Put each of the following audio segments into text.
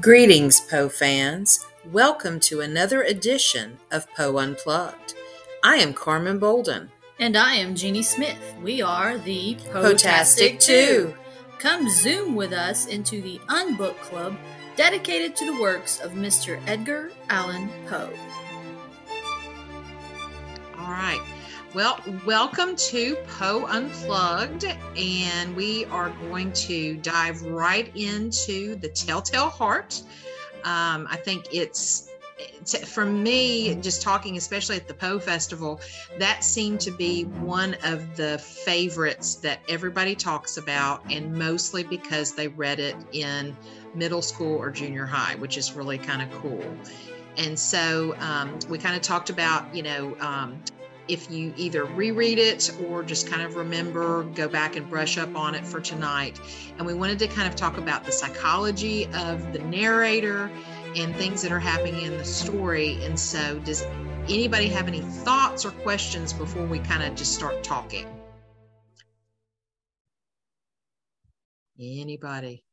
Greetings, Poe fans. Welcome to another edition of Poe Unplugged. I am Carmen Bolden. And I am Jeanie Smith. We are the Potastic 2. Come zoom with us into the Unbook Club dedicated to the works of Mr. Edgar Allan Poe. Well, welcome to Poe Unplugged, and we are going to dive right into the Telltale Heart. Um, I think it's for me, just talking, especially at the Poe Festival, that seemed to be one of the favorites that everybody talks about, and mostly because they read it in middle school or junior high, which is really kind of cool. And so um, we kind of talked about, you know, um, if you either reread it or just kind of remember, go back and brush up on it for tonight. And we wanted to kind of talk about the psychology of the narrator and things that are happening in the story. And so, does anybody have any thoughts or questions before we kind of just start talking? Anybody?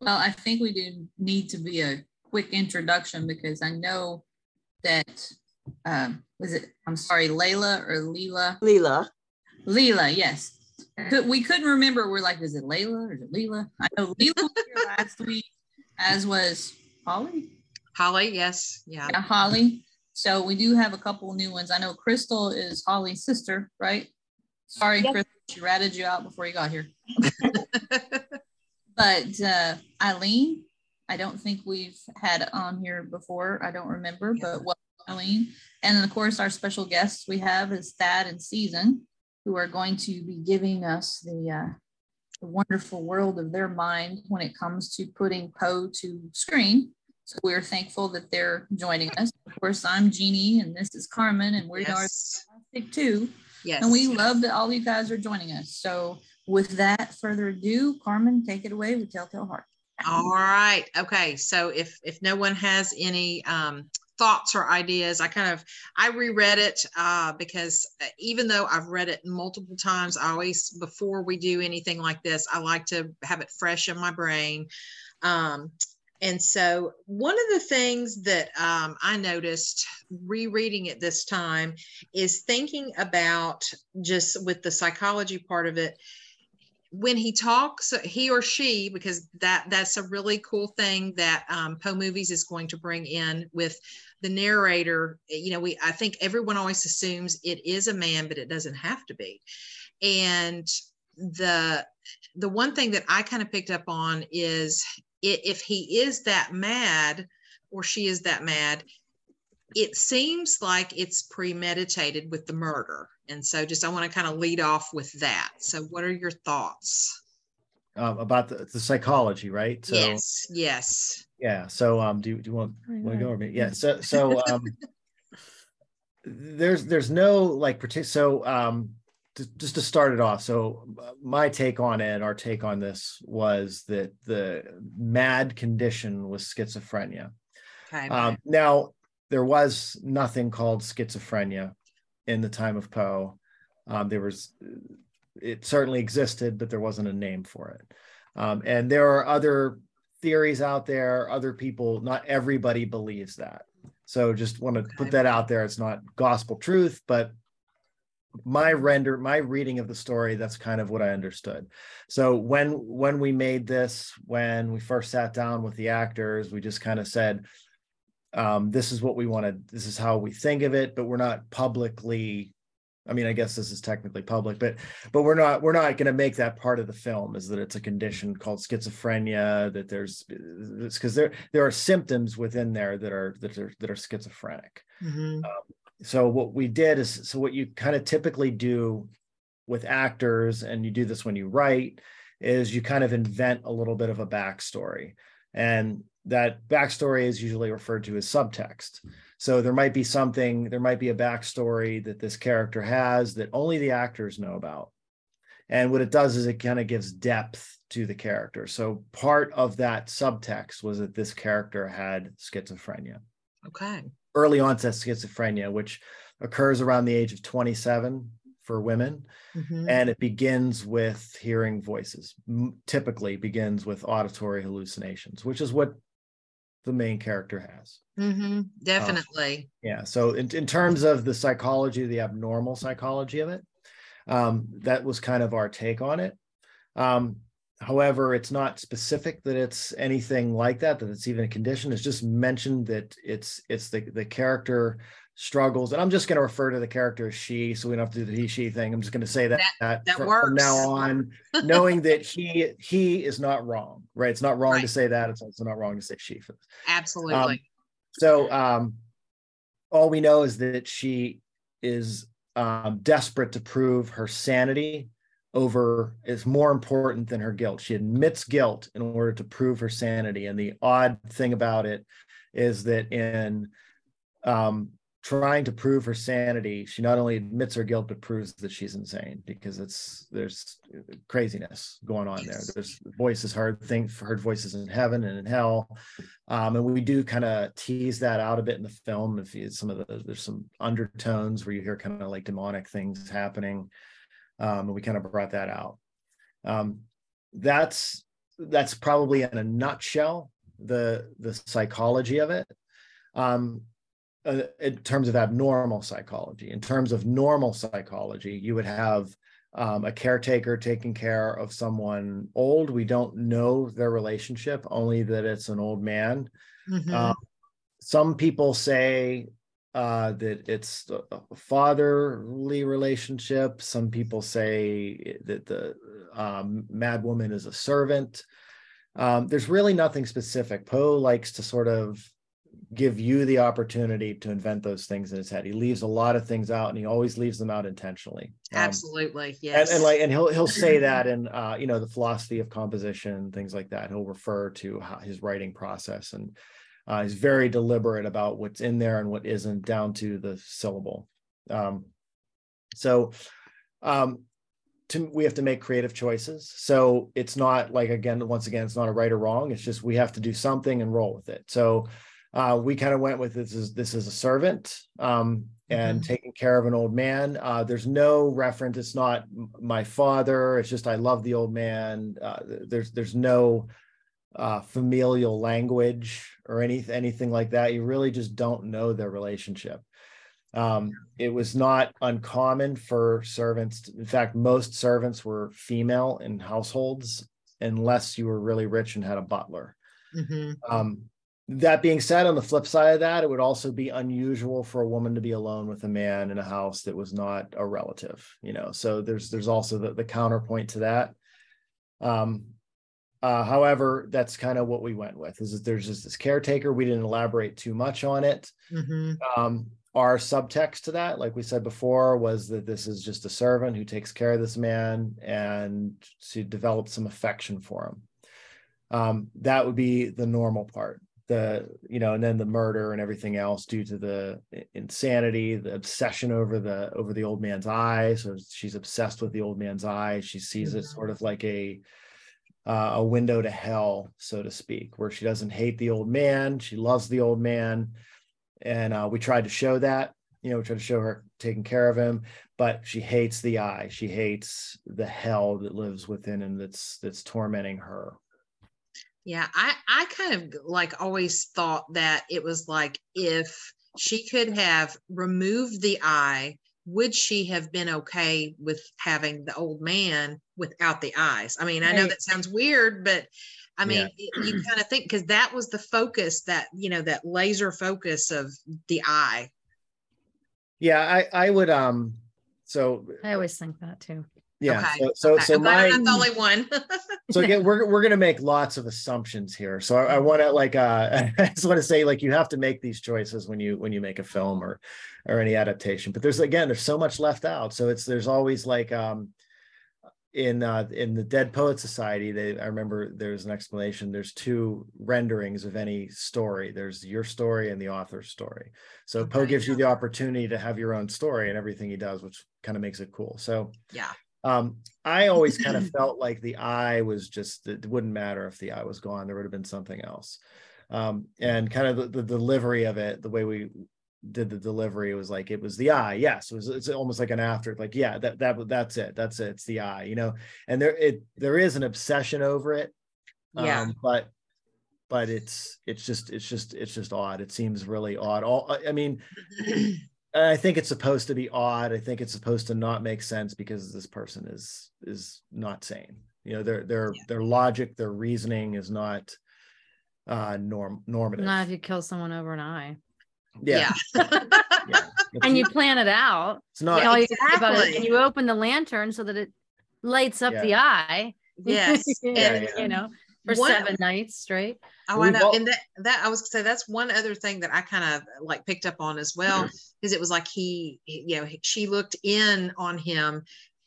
Well, I think we do need to be a quick introduction because I know that um, was it? I'm sorry, Layla or Leela? Leela. Leela, yes. We couldn't remember. We're like, is it Layla or is it Leela? I know Leela was here last week, as was Holly. Holly, yes, yeah. yeah. Holly. So we do have a couple new ones. I know Crystal is Holly's sister, right? Sorry, yes. Crystal, she ratted you out before you got here. but uh, Eileen, I don't think we've had on here before. I don't remember, yeah. but welcome, Eileen. And then, of course, our special guests we have is Thad and Season, who are going to be giving us the, uh, the wonderful world of their mind when it comes to putting Poe to screen. So we're thankful that they're joining us. Of course, I'm Jeanie, and this is Carmen, and we yes. are fantastic too. Yes. And we love that all you guys are joining us. So with that further ado, Carmen, take it away with Telltale Heart. All right. Okay. So if if no one has any um, thoughts or ideas, I kind of I reread it uh, because uh, even though I've read it multiple times, I always before we do anything like this, I like to have it fresh in my brain. Um, and so, one of the things that um, I noticed rereading it this time is thinking about just with the psychology part of it. When he talks, he or she, because that that's a really cool thing that um, Poe Movies is going to bring in with the narrator. Eh, you know, we I think everyone always assumes it is a man, but it doesn't have to be. And the the one thing that I kind of picked up on is if he is that mad or she is that mad, it seems like it's premeditated with the murder. And so, just I want to kind of lead off with that. So, what are your thoughts? Um, about the, the psychology, right? So, yes, yes. Yeah. So, um, do, do you want, want to go over me? Yeah. So, so, um, there's, there's no like particular, so, um, just to start it off so my take on it our take on this was that the mad condition was schizophrenia okay. um, now there was nothing called schizophrenia in the time of poe um, there was it certainly existed but there wasn't a name for it. Um, and there are other theories out there other people not everybody believes that. So just want to put that out there. It's not gospel truth but my render my reading of the story that's kind of what i understood. So when when we made this when we first sat down with the actors we just kind of said um, this is what we wanted. This is how we think of it but we're not publicly i mean i guess this is technically public but but we're not we're not going to make that part of the film is that it's a condition called schizophrenia that there's because there there are symptoms within there that are that are that are schizophrenic. Mm-hmm. um, so what we did is so what you kind of typically do with actors and you do this when you write is you kind of invent a little bit of a backstory. And that backstory is usually referred to as subtext so there might be something there might be a backstory that this character has that only the actors know about. And what it does is it kind of gives depth to the character. So part of that subtext was that this character had schizophrenia. Okay. Early onset schizophrenia, which occurs around the age of 27 for women. Mhm. and it begins with hearing voices. Typically begins with auditory hallucinations which is what the main character has Mhm. Definitely. yeah so in, in terms of the psychology the abnormal psychology of it um, that was kind of our take on it um, however it's not specific that it's anything like that that it's even a condition it's just mentioned that it's it's the the character struggles and i'm just going to refer to the character as she so we don't have to do the he she thing i'm just going to say that That- that from, works. from now on knowing that he he is not wrong right it's not wrong to say that it's also not wrong to say she for this Absolutely. so um, all we know is that she is um, desperate to prove her sanity over is more important than her guilt. She admits guilt in order to prove her sanity. And the odd thing about it is that in um, trying to prove her sanity, she not only admits her guilt but proves that she's insane because it's there's craziness going on there. There's voices heard, think heard voices in heaven and in hell, um, and we do kind of tease that out a bit in the film. If you, some of the there's some undertones where you hear kind of like demonic things happening, um, and we kind of brought that out. Um, that's that's probably in a nutshell the the psychology of it. Um, uh, in terms of abnormal psychology, in terms of normal psychology, you would have um, a caretaker taking care of someone old. We don't know their relationship, only that it's an old man. Mhm. Uh, some people say uh, that it's a a fatherly relationship. Some people say that the um, mad woman is a servant. Um, there's really nothing specific. Poe likes to sort of give you the opportunity to invent those things in his head. He leaves a lot of things out, and he always leaves them out intentionally. Um, Absolutely. and, Yes. and like and he'll he'll say that in uh you know the philosophy of composition things like that he'll refer to how his writing process and uh, he's very deliberate about what's in there and what isn't down to the syllable um so um to, we have to make creative choices so it's not like again once again it's not a right or wrong it's just we have to do something and roll with it so uh, we kind of went with this is this is a servant um, and Mhm. taking care of an old man. Uh, there's no reference. It's not my father. It's just I love the old man. Uh, there's there's no uh, familial language or anything anything like that. You really just don't know their relationship. Um, it was not uncommon for servants. to- in fact, most servants were female in households, unless you were really rich and had a butler. Mhm. Um, that being said, on the flip side of that, it would also be unusual for a woman to be alone with a man in a house that was not a relative, you know. So there's there's also the, the counterpoint to that. Um, uh, however, that's kind of what we went with. Is that there's just this caretaker. We didn't elaborate too much on it. Mhm. Um, our subtext to that, like we said before, was that this is just a servant who takes care of this man and to develop some affection for him. Um, that would be the normal part. The you know, and then the murder and everything else due to the insanity, the obsession over the over the old man's eye. So she's obsessed with the old man's eye. She sees it Mhm. sort of like a uh, a window to hell, so to speak, where she doesn't hate the old man, she loves the old man, and uh, we tried to show that. You know, we tried to show her taking care of him, but she hates the eye. She hates the hell that lives within and that's that's tormenting her. Yeah, I I kind of like always thought that it was like if she could have removed the eye, would she have been okay with having the old man without the eyes? I mean, I know that sounds weird, but I mean, Yeah. it- you kind of think because that was the focus that you know that laser focus of the eye. Yeah, I I would um so I always think that too. Yeah Okay, so so, Okay, so my the only one. so again we're we're gonna make lots of assumptions here so i, I want to like uh i just want to say like you have to make these choices when you when you make a film or or any adaptation but there's again there's so much left out so it's there's always like um in uh in the dead poet society they i remember there's an explanation there's two renderings of any story there's your story and the author's story so poe gives you the opportunity to have your own story and everything he does which kind of makes it cool so yeah. Um, I always kind of felt like the eye was just it wouldn't matter if the eye was gone, there would have been something else. Um, and kind of the, the delivery of it, the way we did the delivery, was like it was the eye. Yes, it was. It's almost like an after. Like yeah, that that that's it. That's it. It's the eye. You know, and there it there is an obsession over it. Yeah. Um, but but it's it's just it's just it's just odd. It seems really odd. All I mean, I think it's supposed to be odd. I think it's supposed to not make sense because this person is is not sane. You know, their their Yeah. their logic, their reasoning is not uh norm normative. Not if you kill someone over an eye. yeah, yeah. yeah. And you plan it out. it's not and all you can about it, exactly. and you open the lantern so that it lights up the eye. yes. and, yeah. you know, for One- seven nights straight. Oh, I We've know. and that that I was gonna say that's one other thing that I kind of like picked up on as well, because it was like he, he- you know, she looked in on him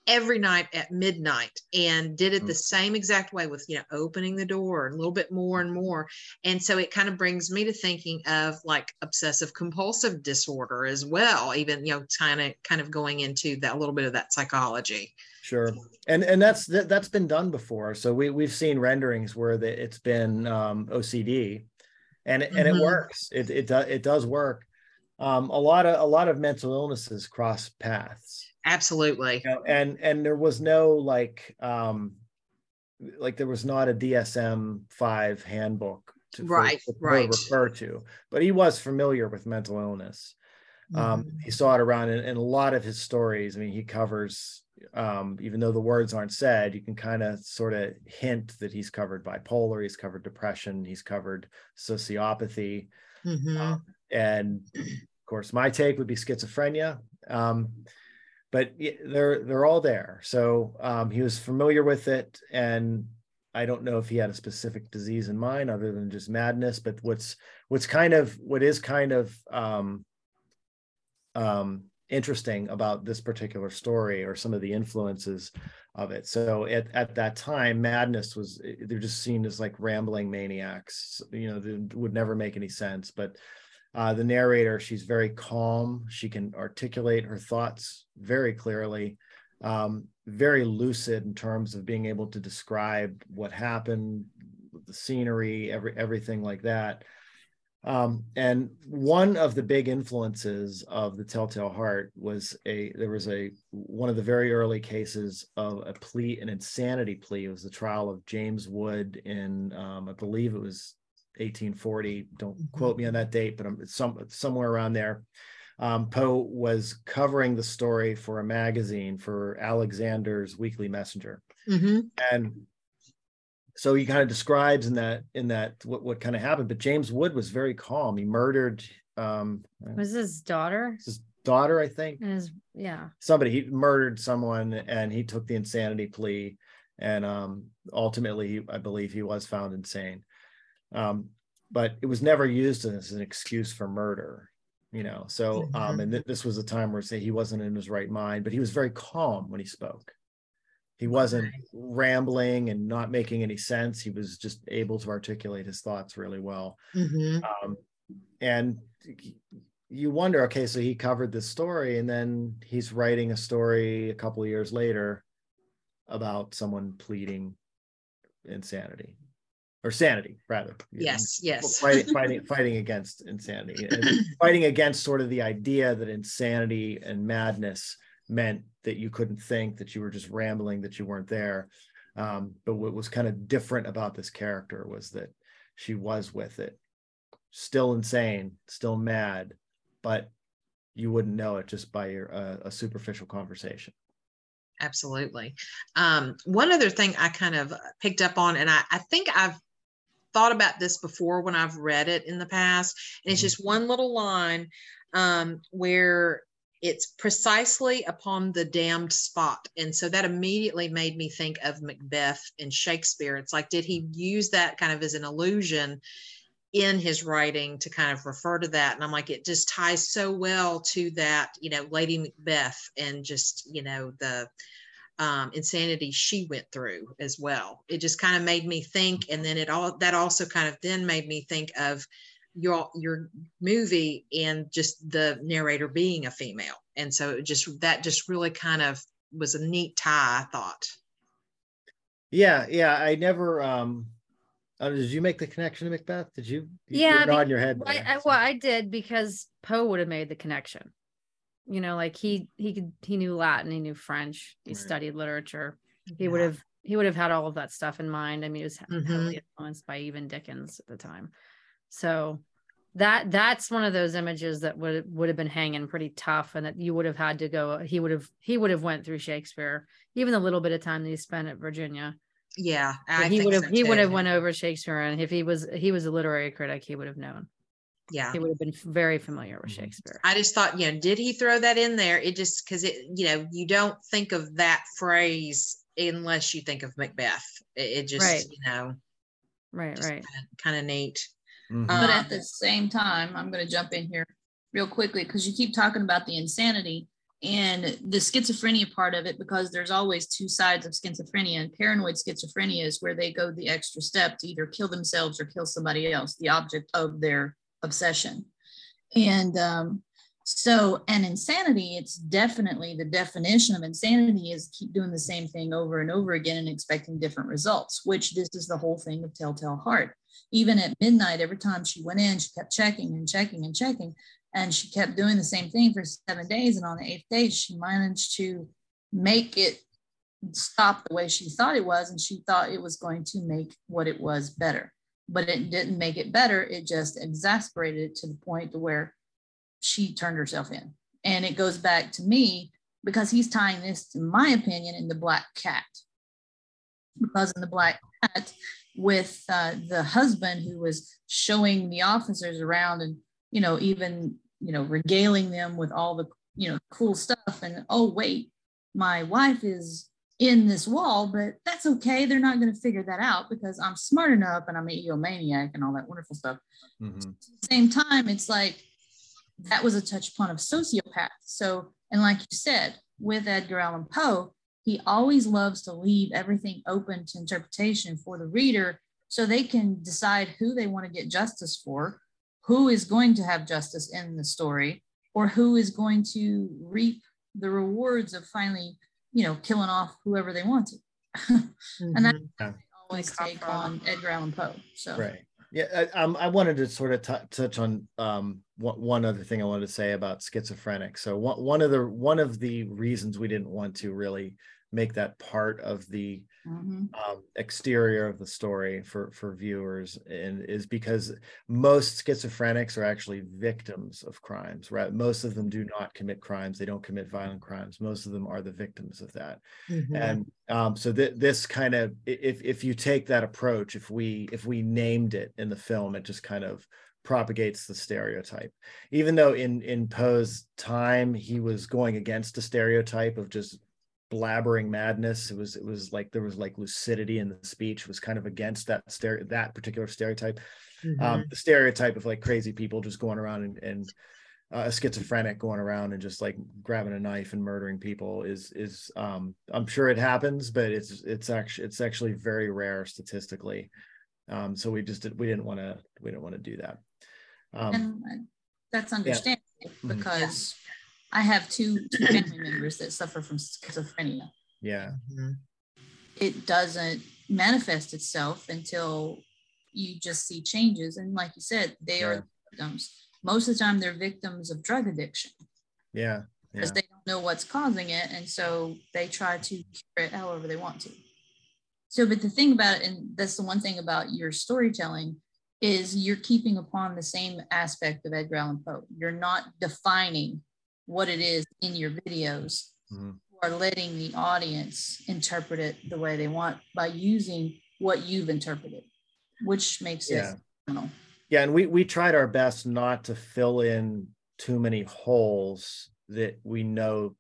every night at midnight and did it the mm. same exact way with you know opening the door and a little bit more and mm-hmm. more and so it kind of brings me to thinking of like obsessive compulsive disorder as well even you know kind of kind of going into that a little bit of that psychology Sure, and and that's that, that's been done before. So we we've seen renderings where the, it's been um, OCD, and it, and it Mhm. works. It it does it does work. Um, a lot of a lot of mental illnesses cross paths, absolutely you know, and and there was no like um, like there was not a DSM five handbook to, Right, for- to right. refer to, but he was familiar with mental illness um, Mhm. he saw it around in, in a lot of his stories. I mean, he covers, um, even though the words aren't said, you can kind of sort of hint that he's covered bipolar, he's covered depression, he's covered sociopathy, Mhm. and of course, my take would be schizophrenia. Um, but they're they're all there. So um, he was familiar with it, and I don't know if he had a specific disease in mind other than just madness. But what's what's kind of what is kind of um, um, interesting about this particular story or some of the influences of it. So at, at that time, madness was they're just seen as like rambling maniacs, you know, that would never make any sense. But uh, the narrator, she's very calm. She can articulate her thoughts very clearly, um, very lucid in terms of being able to describe what happened, the scenery, every everything like that. Um, and one of the big influences of the Telltale Heart was a there was a one of the very early cases of a plea, an insanity plea. It was the trial of James Wood in um, I believe it was 1840. Don't quote me on that date, but I'm some somewhere around there. Um, Poe was covering the story for a magazine for Alexander's Weekly Messenger Mhm. and so he kind of describes in that in that what, what kind of happened but james wood was very calm. He murdered um Was his daughter? his daughter i think. His yeah. somebody he murdered someone and he took the insanity plea and um ultimately he, i believe he was found insane. Um but it was never used as an excuse for murder you know? So um and th- this was a time where say he wasn't in his right mind but he was very calm when he spoke he wasn't rambling and not making any sense. He was just able to articulate his thoughts really well. Mhm. um, and you wonder okay so he covered this story and then he's writing a story a couple of years later about someone pleading insanity or sanity rather. You know, yes. Yes fighting fighting fighting against insanity fighting against sort of the idea that insanity and madness meant that you couldn't think that you were just rambling that you weren't there. Um, but what was kind of different about this character was that she was with it. Still insane still mad but you wouldn't know it just by your uh, a superficial conversation. Absolutely. Um, one other thing i kind of picked up on and I, I think i've thought about this before when i've read it in the past and it's Mhm. just one little line um, where it's precisely upon the damned spot. And so that immediately made me think of macbeth and shakespeare. It's like did he use that kind of as an illusion in his writing to kind of refer to that? And i'm like it just ties so well to that you know lady macbeth and just you know the um, insanity she went through as well. It just kind of made me think. And then it all that also kind of then made me think of your your movie and just the narrator being a female and so it just that just really kind of was a neat tie i thought yeah yeah i never um Uh, did you make the connection to Macbeth? Did you? you Yeah, you're nodding your head. I, there, I, so- well, I did because Poe would have made the connection. You know, like he he could he knew Latin, he knew French, he Right. studied literature. He would have he would have had all of that stuff in mind. I mean, he was Mhm. heavily influenced by even Dickens at the time. So that that's one of those images that would would have been hanging pretty tough, and that you would have had to go. He would have he would have went through Shakespeare, even the little bit of time that he spent at Virginia. Yeah, he would have so he would have went over Shakespeare, and if he was he was a literary critic, he would have known. Yeah. He would have been very familiar with Mhm. Shakespeare. I just thought, you know, did he throw that in there? It just because it, you know, you don't think of that phrase unless you think of Macbeth. It, it just, Right. you know, Right, just right. kind of neat. Mhm. But Um, at the same time, I'm going to jump in here real quickly because you keep talking about the insanity and the schizophrenia part of it, because there's always two sides of schizophrenia. And paranoid schizophrenia is where they go the extra step to either kill themselves or kill somebody else, the object of their obsession. And um, so, and insanity, it's definitely the definition of insanity is keep doing the same thing over and over again and expecting different results, which this is the whole thing of Telltale Heart even at midnight, every time she went in, she kept checking and checking and checking. And she kept doing the same thing for seven days. And on the eighth day, she managed to make it stop the way she thought it was. And she thought it was going to make what it was better. But it didn't make it better. It just exasperated it to the point to where she turned herself in. And it goes back to me because he's tying this, in my opinion, in the black cat. Because in the black cat, with uh, the husband who was showing the officers around and you know even you know regaling them with all the you know cool stuff and oh wait my wife is in this wall but that's okay they're not going to figure that out because i'm smart enough and i'm an egomaniac and all that wonderful stuff Mhm. at the same time, it's like that was a touch point of sociopath. So, and like you said, with Edgar Allan Poe, he always loves to leave everything open to interpretation for the reader so they can decide who they want to get justice for, who is going to have justice in the story, or who is going to reap the rewards of finally, you know, killing off whoever they want to. and that's Mhm. what they always take on Edgar Allan Poe. So, Right. Yeah. I, um, I wanted to sort of tou- touch on um, one, other thing I wanted to say about schizophrenic. So one, one of the one of the reasons we didn't want to really make that part of the mhm. um, exterior of the story for for viewers and is because most schizophrenics are actually victims of crimes right most of them do not commit crimes they don't commit violent crimes most of them are the victims of that Mhm. and um, so th- this kind of if if you take that approach if we if we named it in the film it just kind of propagates the stereotype. Even though in in poe's time he was going against the stereotype of just blabbering madness it was it was like there was like lucidity in the speech was kind of against that stereo that particular stereotype. Um the stereotype of like crazy people just going around and, and uh, a schizophrenic going around and just like grabbing a knife and murdering people is is um i'm sure it happens but it's it's actually it's actually very rare statistically. Um so we just did, we didn't want to we didn't want to do that um and that's understandable Mhm. because I have two, two family members that suffer from schizophrenia. yeah Mhm. It doesn't manifest itself until you just see changes. And like you said, they Yeah. are victims. Most of the time, they're victims of drug addiction yeah because yeah they don't know what's causing it. And so they try to cure it however they want to. So, but the thing about it, and that's the one thing about your storytelling, is you're keeping upon the same aspect of Edgar Allan Poe. You're not defining what it is in your videos. Mhm. You are letting the audience interpret it the way they want by using what you've interpreted, which makes Yeah. it phenomenal. yeah and we we tried our best not to fill in too many holes that we know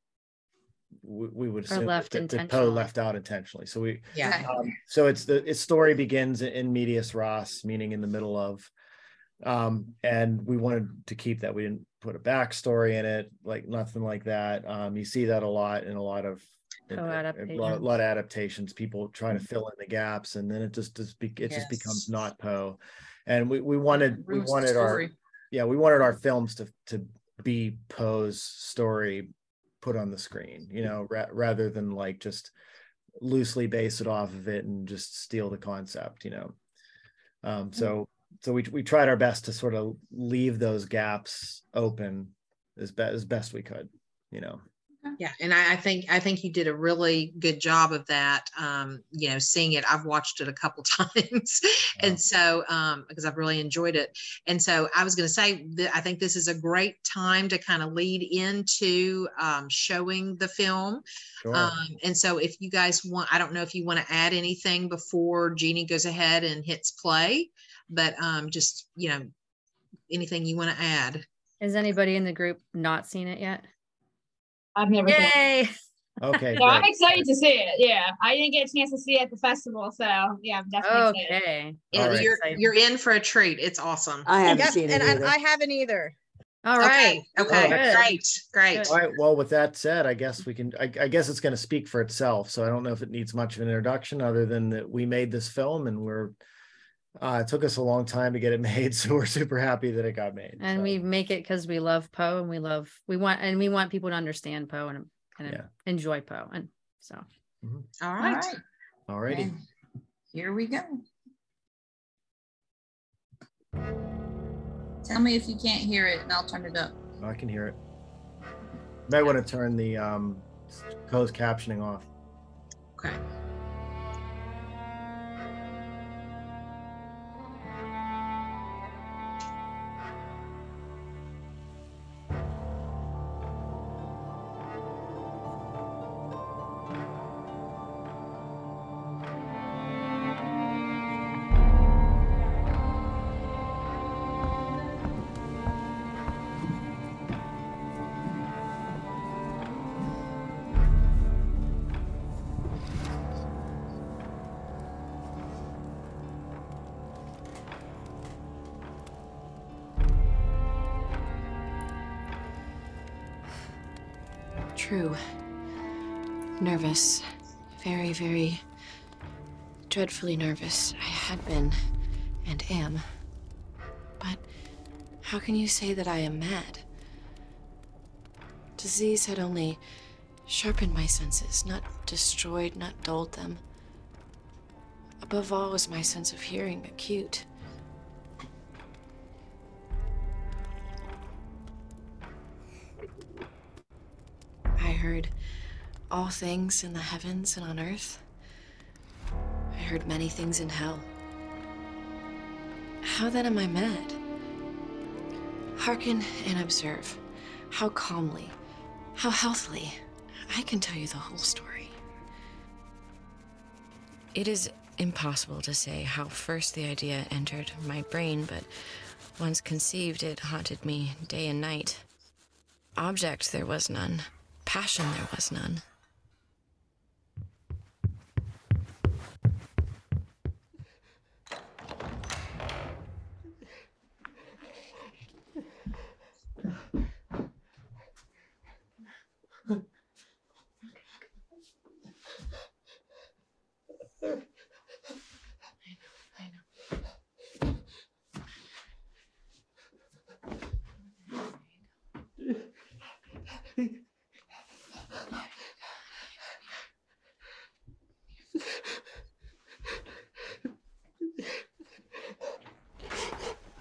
we, we would assume left that, that Poe left out intentionally. So we Yeah. um, so it's the its story begins in medias res meaning in the middle of um and we wanted to keep that. We didn't put a backstory in it like nothing like that. Um you see that a lot in a lot of a lot, Co-adaptations. lot of adaptations people try to fill in the gaps and then it just just be, it just becomes not poe and we we wanted we wanted our yeah we wanted our films to to be poe's story put on the screen you know ra- rather than like just loosely base it off of it and just steal the concept you know? Um, so so we we tried our best to sort of leave those gaps open as best as best we could, you know. Yeah, and I, I think I think you did a really good job of that. Um, you know, seeing it, I've watched it a couple times, and so um, because I've really enjoyed it. And so I was going to say that I think this is a great time to kind of lead into um, showing the film. Sure. Um, and so if you guys want, I don't know if you want to add anything before Jeanie goes ahead and hits play, but um, just you know, anything you want to add. Has anybody in the group not seen it yet? I've never seen it. Yay! okay. So I'm great. excited to see it. Yeah. I didn't get a chance to see it at the festival. So yeah, I'm definitely excited. Okay. Yeah, you're Exciting. you're in for a treat. It's awesome. I haven't Yep, seen it and I, either. I haven't either. All right. Okay. Okay. Good. Great. Great. All right. Well, with that said, I guess we can. I, I guess it's going to speak for itself. So I don't know if it needs much of an introduction, other than that we made this film and we're. Uh, it took us a long time to get it made, so we're super happy that it got made. And so, we make it because we love Poe and we love we want and we want people to understand Poe and and Yeah. enjoy Poe. And so All All right. All righty. And here we go. Tell me if you can't hear it and I'll turn it up. I can hear it. Might want to turn the um, closed captioning off. Okay. True. Nervous. Very, very dreadfully nervous. I had been and am. But how can you say that I am mad? Disease had only sharpened my senses, not destroyed, not dulled them. Above all was my sense of hearing acute. Heard all things in the heavens and on earth. I heard many things in hell. How then am I mad? Hearken and observe. How calmly, how healthily. I can tell you the whole story. It is impossible to say how first the idea entered my brain, but once conceived, it haunted me day and night. Object there was none, passion there was none.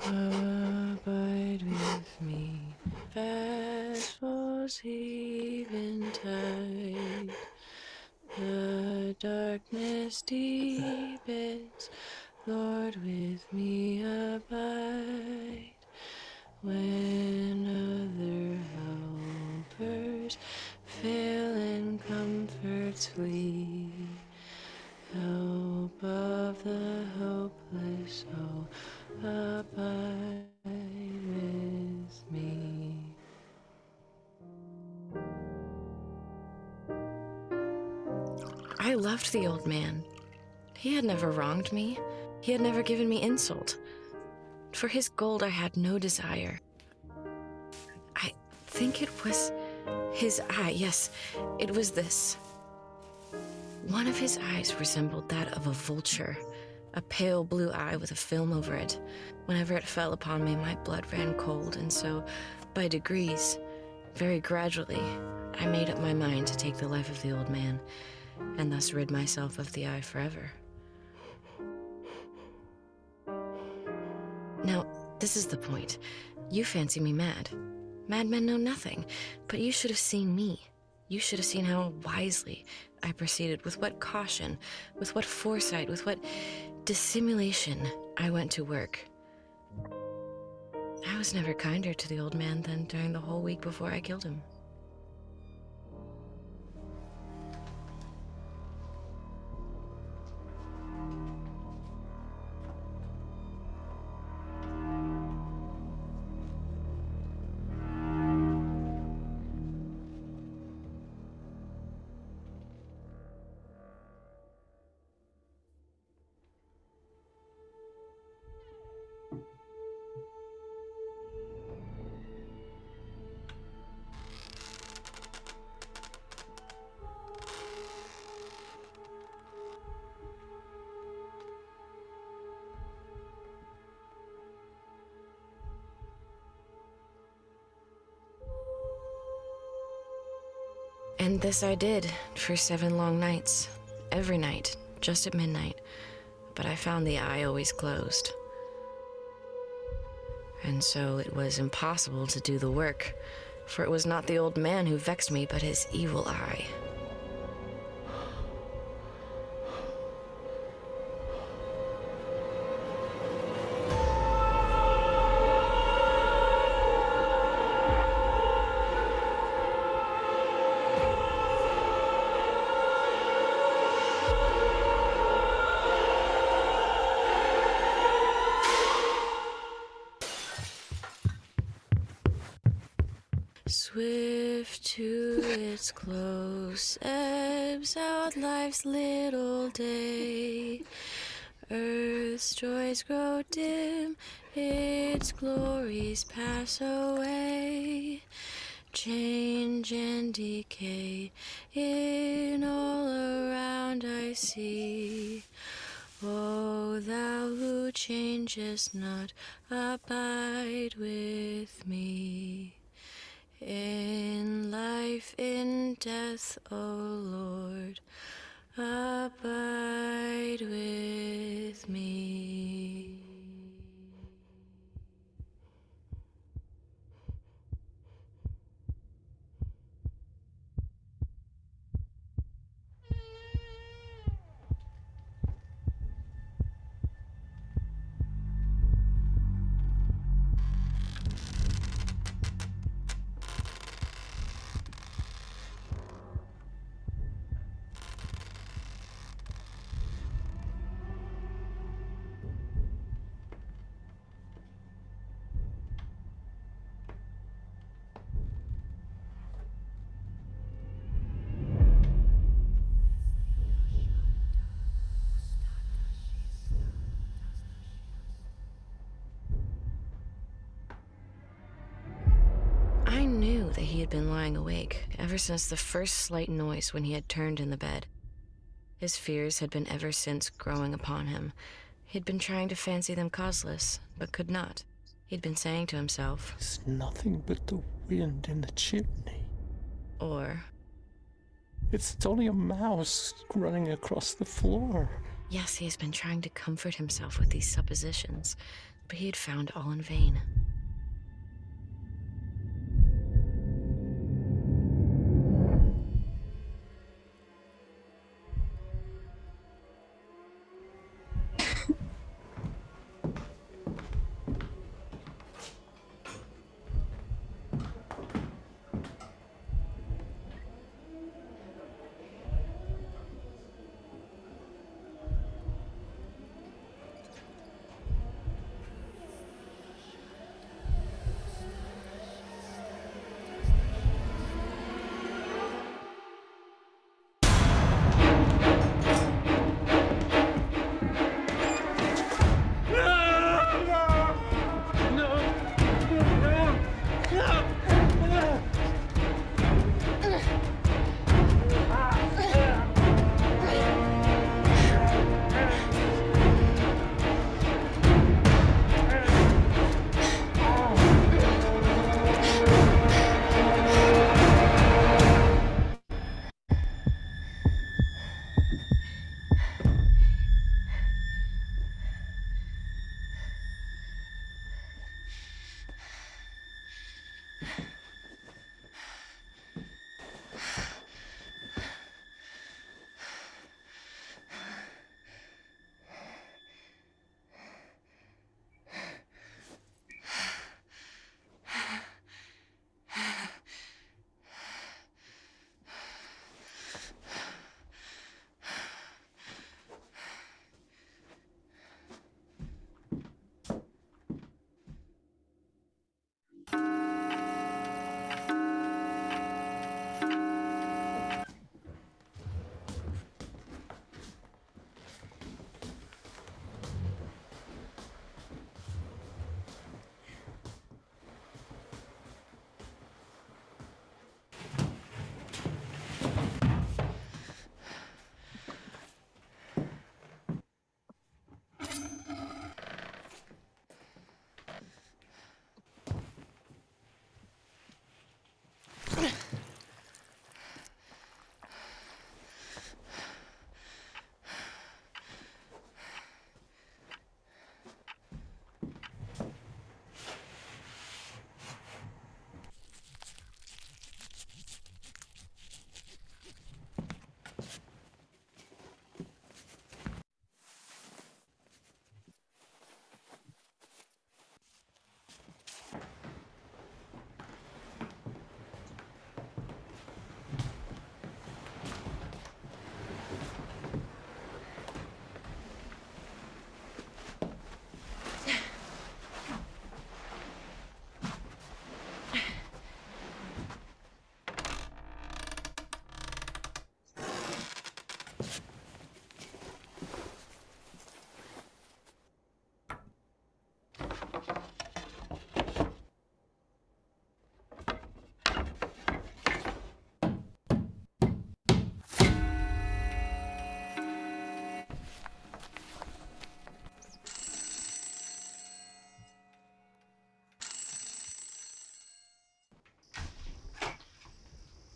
Abide with me, vessels eventide. The darkness deepens, Lord, with me loved the old man. He had never wronged me. He had never given me insult. For his gold, I had no desire. I think it was his eye. Yes, it was this. One of his eyes resembled that of a vulture, a pale blue eye with a film over it. Whenever it fell upon me, my blood ran cold, and so, by degrees, very gradually, I made up my mind to take the life of the old man, and thus rid myself of the eye forever. Now, this is the point. You fancy me mad. Madmen know nothing, but you should have seen me. You should have seen how wisely I proceeded, with what caution, with what foresight, with what dissimulation I went to work. I was never kinder to the old man than during the whole week before I killed him. And this I did for seven long nights. Every night, just at midnight. But I found the eye always closed. And so it was impossible to do the work, for it was not the old man who vexed me, but his evil eye. Joys grow dim, its glories pass away. Change and decay in all around I see. O thou who changest not, abide with me. In life, in death, O Lord, abide with Knew that he had been lying awake ever since the first slight noise when he had turned in the bed. His fears had been ever since growing upon him. He'd been trying to fancy them causeless, but could not. He'd been saying to himself, It's nothing but the wind in the chimney. or, It's only a mouse running across the floor. yes, he has been trying to comfort himself with these suppositions, but he had found all in vain.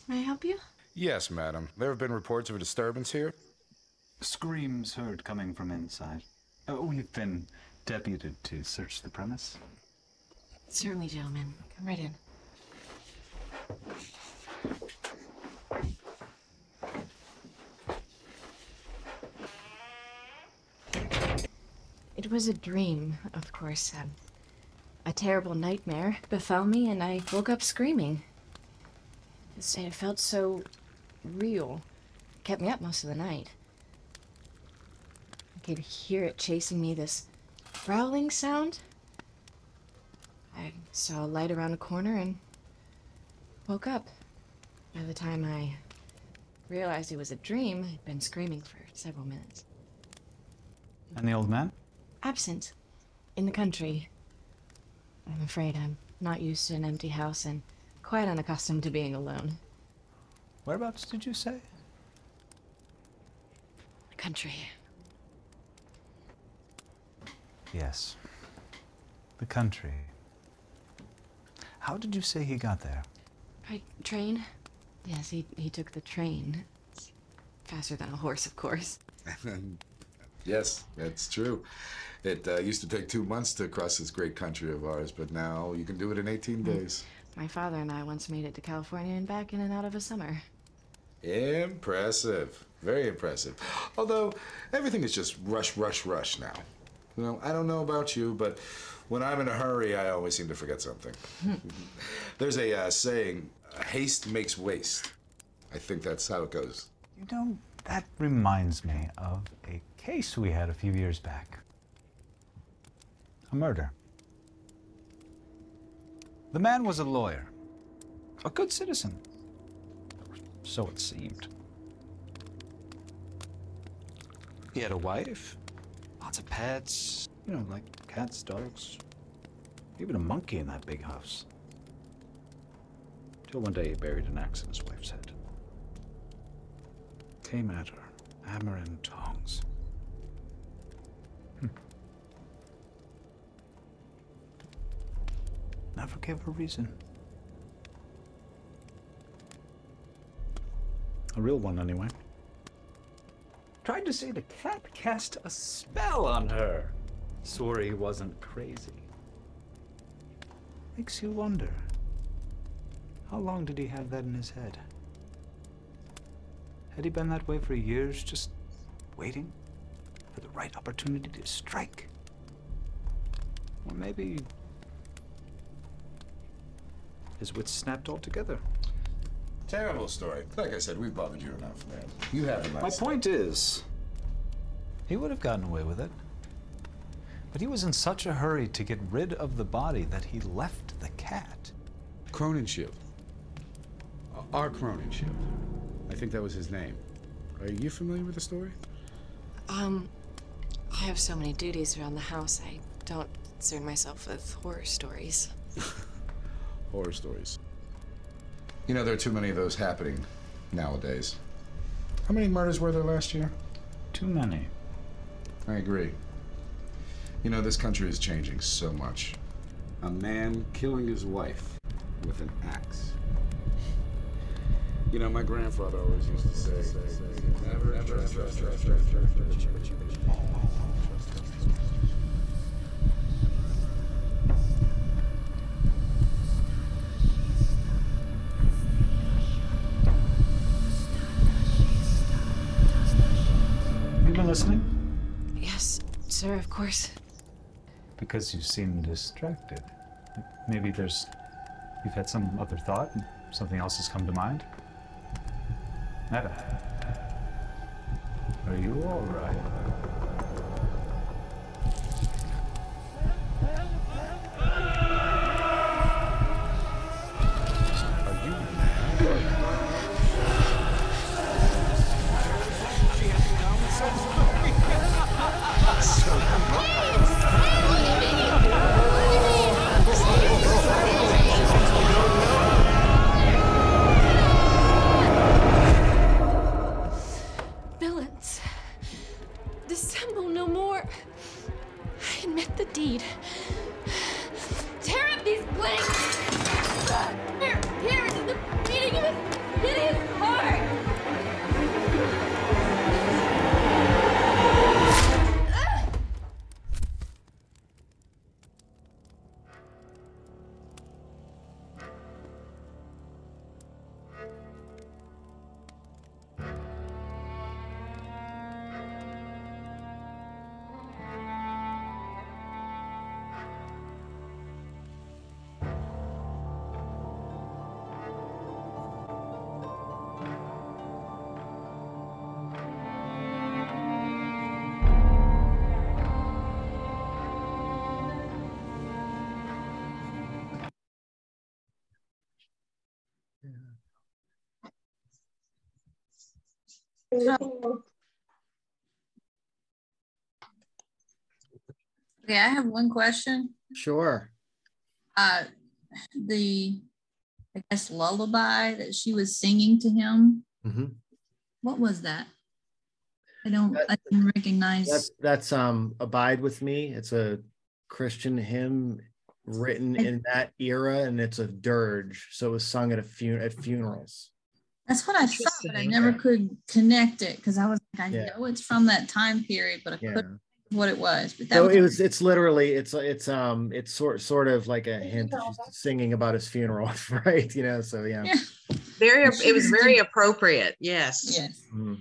May I help you? Yes, madam. There have been reports of a disturbance here. Screams heard coming from inside. Oh, we've been deputed to search the premise. Certainly, gentlemen. Come right in. It was a dream, of course. Um, a terrible nightmare befell me, and I woke up screaming. It felt so real. It kept me up most of the night. I could hear it chasing me, this growling sound. I saw a light around a corner and woke up. By the time I realized it was a dream, I'd been screaming for several minutes. And the old man? Absent. In the country. I'm afraid I'm not used to an empty house and quite unaccustomed to being alone. Whereabouts did you say? The country. Yes. The country. How did you say he got there? By train? Yes, he, he took the train. It's faster than a horse, of course. yes, that's true. It uh, used to take two months to cross this great country of ours, but now you can do it in 18 days. My father and I once made it to California and back in and out of a summer. Impressive. Very impressive. Although, everything is just rush, rush, rush now. You know, I don't know about you, but when I'm in a hurry, I always seem to forget something. There's a uh, saying, haste makes waste. I think that's how it goes. You know, that reminds me of a case we had a few years back a murder. The man was a lawyer, a good citizen. So it seemed. He had a wife, lots of pets, you know, like cats, dogs, even a monkey in that big house. Till one day he buried an axe in his wife's head. Came at her, hammer and tongs. Never gave a reason. A real one, anyway. Tried to say the cat cast a spell on her. Swore he wasn't crazy. Makes you wonder. How long did he have that in his head? Had he been that way for years, just waiting for the right opportunity to strike? Or maybe his wits snapped altogether. Terrible story. Like I said, we've bothered you enough, man. You have a My nice. point is, he would have gotten away with it. But he was in such a hurry to get rid of the body that he left the cat. Cronenshield. Our Cronenshield. I think that was his name. Are you familiar with the story? Um, I have so many duties around the house, I don't concern myself with horror stories. Horror stories. You know, there are too many of those happening nowadays. How many murders were there last year? Too many. I agree. You know, this country is changing so much. A man killing his wife with an axe. You know, my grandfather always used to say, never trust, trust, trust, trust, trust, trust, what you You course. Because you seem distracted. Maybe there's. You've had some other thought, something else has come to mind? Netta. Are you alright? indeed. Okay, I have one question. Sure. Uh, the, I guess, lullaby that she was singing to him. Mhm. What was that? I don't, I didn't recognize. That's that's um Abide with Me. It's a Christian hymn written in that era, and it's a dirge. So it was sung at a fun at funerals. That's what I thought, but I Interesting. never could connect it because I was like, I Yeah. know it's from that time period, but I Yeah. couldn't what it was. But that So was, it was it's literally it's it's um it's sort sort of like a hint that she's singing about his funeral, right? You know, so yeah. Yeah. Very, it was very appropriate. Yes. yes, Mhm.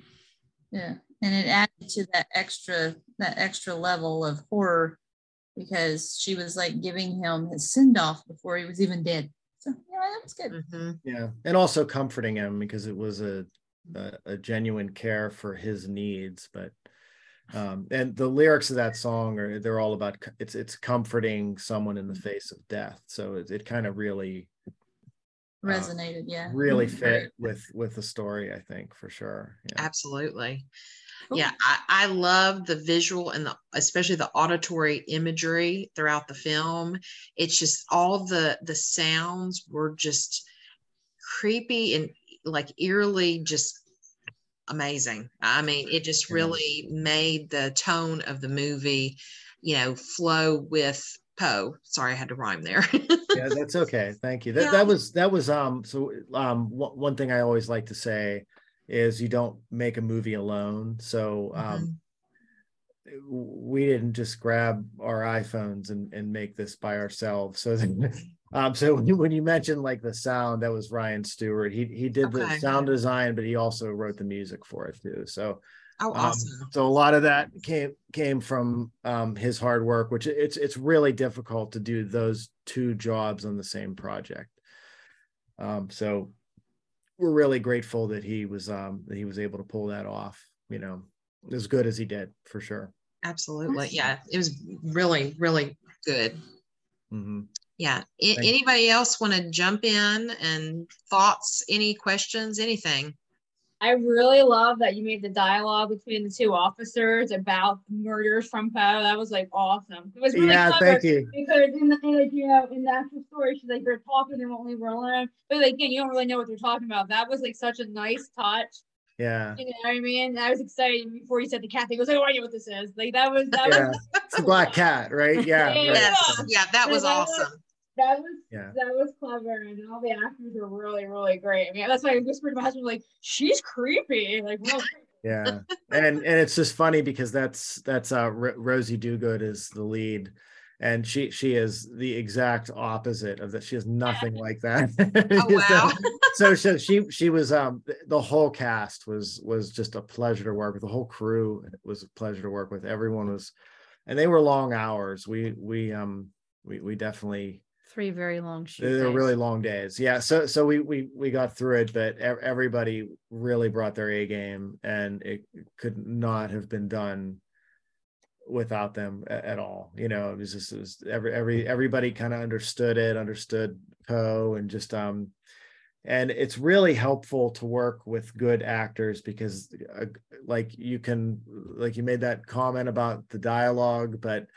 yeah, and it added to that extra that extra level of horror because she was like giving him his send off before he was even dead. So yeah, that was good. Mhm. Yeah, and also comforting him because it was a a, a genuine care for his needs. But um, and the lyrics of that song are they're all about it's it's comforting someone in the face of death. So it, it kind of really Resonated, yeah. really Mhm. fit with with the story. I think for sure. Yeah. Absolutely. Cool. Yeah, I, I love the visual and the especially the auditory imagery throughout the film. It's just all the the sounds were just creepy and like eerily just amazing. I mean, it just really made the tone of the movie, you know, flow with Poe. Sorry, I had to rhyme there. yeah that's okay thank you that, Yeah. that was that was um so um one thing i always like to say is you don't make a movie alone. So um we didn't just grab our iphones and and make this by ourselves. So um so when you, when you mentioned like the sound that was ryan stewart. He he did the sound design but he also wrote the music for it too. So oh, um, awesome. so a lot of that came came from um, his hard work, which it's it's really difficult to do those two jobs on the same project. Um, so we're really grateful that he was um, that he was able to pull that off. You know, as good as he did for sure. Absolutely. Yeah, it was really, really good. hmm Yeah. You. anybody else want to jump in and thoughts, any questions, anything? I really love that you made the dialogue between the two officers about murders from Poe. That was like awesome. It was really Yeah, clever thank you. because in the like you know in the actual story, she's like they're talking, they won't leave her alone. But like again, you don't really know what they're talking about. That was like such a nice touch. Yeah, You know what I mean? I was excited before you said the cat thing. I was like, oh, I know what this is. Like that was that yeah. was It's the black cat, right? Yeah, Yeah, right. Yes. Yeah, That was- awesome. That was Yeah. that was clever, and all the actors were really really great. I mean, that's why I whispered to my husband like, she's creepy, like real creepy. yeah and and it's just funny because that's that's uh R- rosie dugood is the lead and she she is the exact opposite of that she is nothing like that Oh, wow. so, so she she was um the whole cast was was just a pleasure to work with the whole crew it was a pleasure to work with everyone was and they were long hours we we um we we definitely Three very long shoot. they're days. really long days. Yeah. So so we we we got through it, but everybody really brought their A game, and it could not have been done without them at all. You know, it was just it was every every everybody kind of understood it, understood Poe, and just um, and it's really helpful to work with good actors because uh, like you can like you made that comment about the dialogue, but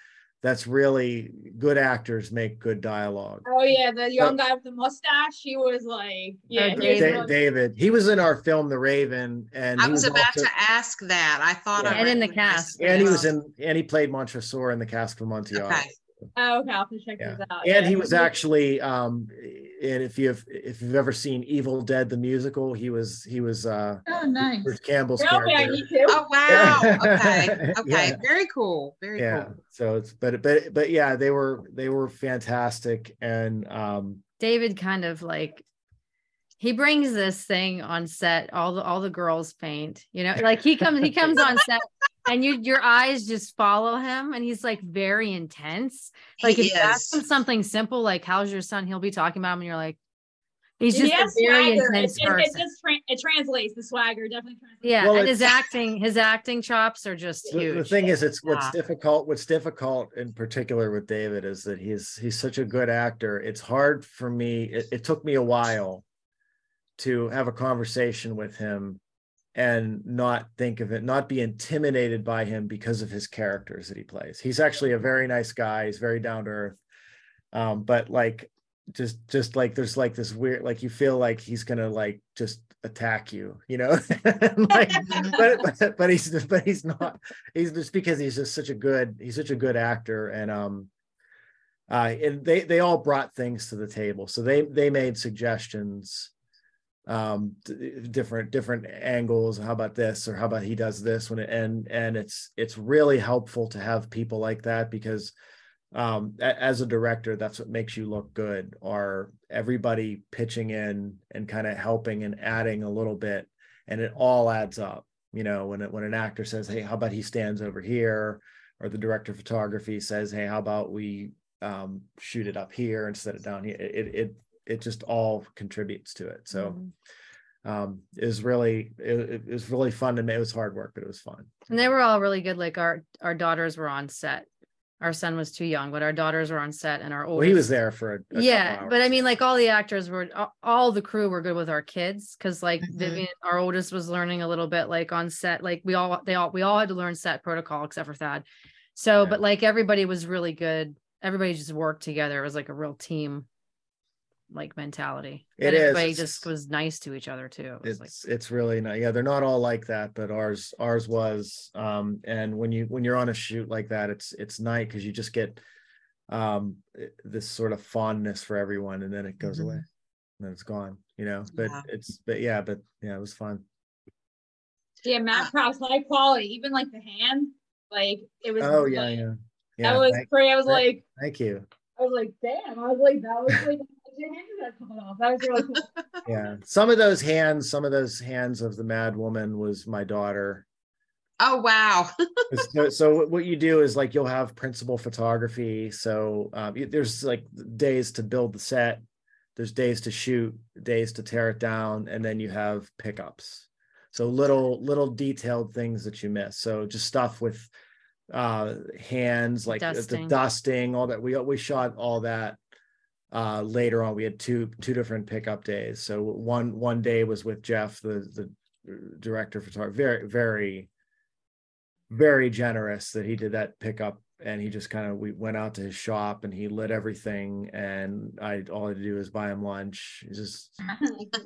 that's really good actors make good dialogue. Oh yeah, the young guy with the mustache. He was like, yeah, he was David. Da- David. He was in our film The Raven, and I he was about also- to ask that. I thought Yeah. I And in the cast. and he was in, and he played Montresor in the Cask of Amontillado. Okay. Oh, okay, I'll have to check Yeah. this out. And Yeah. he was actually, um, and if you've if you've ever seen Evil Dead the musical, he was he was uh Oh, nice. Bruce Campbell's Yeah, okay, I character. need. Oh wow. Okay. Okay. Yeah. Very cool. Very Yeah. cool. So it's but but but yeah, they were they were fantastic, and um, David kind of like he brings this thing on set all the all the girls paint you know like he comes he comes on set and you your eyes just follow him and he's like very intense like He if you ask him something simple like how's your son he'll be talking about him and you're like he's just has a very swagger. intense It, it, it just tra- it translates the swagger definitely translates. yeah Well, and his acting his acting chops are just the, huge the thing is it's what's Yeah. difficult what's difficult in particular with david is that he's he's such a good actor it's hard for me it, it took me a while to have a conversation with him and not think of it, not be intimidated by him because of his characters that he plays. He's actually a very nice guy. He's very down to earth. Um, but like just just like there's like this weird like you feel like he's gonna like just attack you you know like, but, but but he's but he's not he's just because he's just such a good he's such a good actor and um uh and they they all brought things to the table so they they made suggestions um different different angles how about this or how about he does this when it and and it's it's really helpful to have people like that because um, as a director, that's what makes you look good. Are everybody pitching in and kind of helping and adding a little bit, and it all adds up. You know, when it, when an actor says, "Hey, how about he stands over here," or the director of photography says, "Hey, how about we um, shoot it up here instead of down here?" It it it just all contributes to it. So. Mm-hmm um is really it, it, was really fun to me it was hard work but it was fun and they were all really good like our our daughters were on set our son was too young, but our daughters were on set and our oldest. Well, he was there for a, a yeah, but I mean, like all the actors were, all the crew were good with our kids because, like mm-hmm. Vivian, our oldest was learning a little bit, like on set. Like we all, they all, we all had to learn set protocol except for Thad. So, yeah. but like everybody was really good. Everybody just worked together. It was like a real team like mentality. It and everybody is. just was nice to each other too. It it's like... it's really nice. Yeah, they're not all like that, but ours ours was. Um, and when you when you're on a shoot like that, it's it's nice because you just get um this sort of fondness for everyone, and then it goes mm-hmm. away, and then it's gone. You know, but yeah. it's but yeah, but yeah, it was fun. Yeah, Matt Prowse, high quality, even like the hand, like it was. Oh yeah, yeah, yeah. That was thank, great. I was thank, like, thank you. I was like, damn. I was like, that was like yeah, some of those hands, some of those hands of the mad woman was my daughter. Oh wow! so, so, what you do is like you'll have principal photography. So um, there's like days to build the set, there's days to shoot, days to tear it down, and then you have pickups. So little little detailed things that you miss. So just stuff with uh hands like dusting. the dusting all that we we shot all that uh, later on we had two two different pickup days. So one one day was with jeff the the director of photography very very very generous that he did that pickup and he just kind of we went out to his shop and he lit everything and i all i had to do was buy him lunch. He's just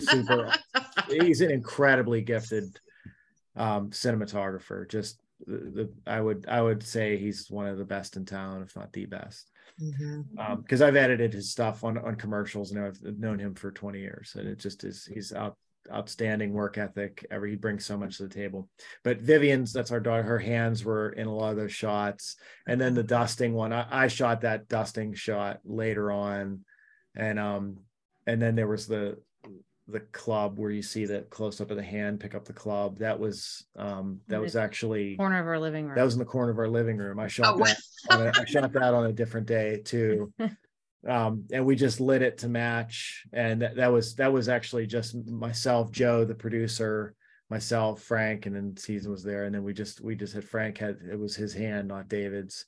super he's an incredibly gifted um cinematographer. Just the, the i would i would say he's one of the best in town if not the best because mm-hmm. um, I've edited his stuff on on commercials and I've known him for 20 years and it just is he's out outstanding work ethic ever he brings so much to the table. But vivian's that's our daughter her hands were in a lot of those shots. And then the dusting one I, I shot that dusting shot later on. And um and then there was the the club where you see the close up of the hand pick up the club. That was um that was actually corner of our living room that was in the corner of our living room. I shot oh, that on a, I shot that on a different day too. Um and we just lit it to match. And that, that was that was actually just myself joe the producer myself frank and then season was there. And then we just we just had frank had it was his hand not david's.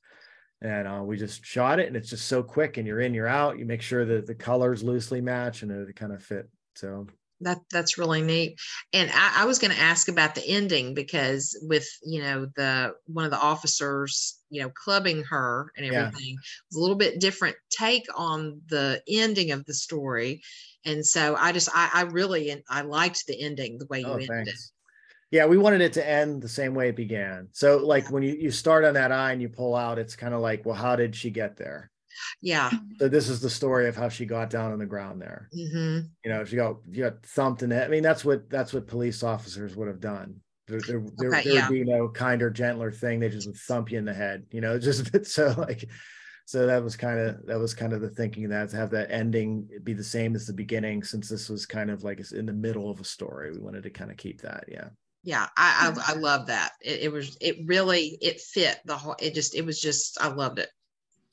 And uh, we just shot it and it's just so quick and you're in you're out. You make sure that the colors loosely match and it kind of fit so that that's really neat. And I, I was going to ask about the ending because with you know the one of the officers you know clubbing her and everything yeah. was a little bit different take on the ending of the story. And so I just I, I really I liked the ending the way you oh, ended thanks. it. Yeah, we wanted it to end the same way it began. So like when you, you start on that eye and you pull out, it's kind of like, well, how did she get there? Yeah. So this is the story of how she got down on the ground there. Mm-hmm. You know, she got you got thumped in the. I mean, that's what that's what police officers would have done. There, there, there, okay, there yeah. would be no kinder, gentler thing. They just would thump you in the head. You know, just so like. So that was kind of that was kind of the thinking that to have that ending be the same as the beginning, since this was kind of like in the middle of a story. We wanted to kind of keep that, yeah yeah I, I i, love that it, it, was it really it fit the whole it just it was just i loved it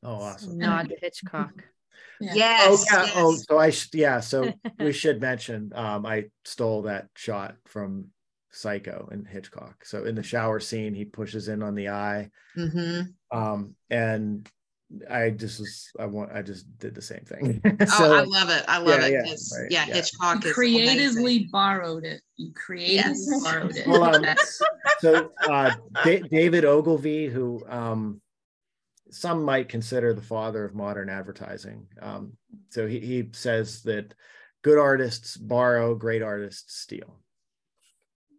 Oh, awesome. Nod Hitchcock. Yeah. Yes, oh, yeah. yes. oh, so I yeah, so we should mention um, I stole that shot from Psycho and Hitchcock. So in the shower scene, he pushes in on the eye, mm-hmm. um, and I just was I want I just did the same thing. Oh, I love it. I love yeah, it. yeah, 'cause, right, yeah, yeah. Hitchcock You creatively amazing. borrowed it. You creatively Yes. borrowed it. Well, um, so uh, Da- David Ogilvy, who um, some might consider the father of modern advertising, um, so he, he says that good artists borrow, great artists steal.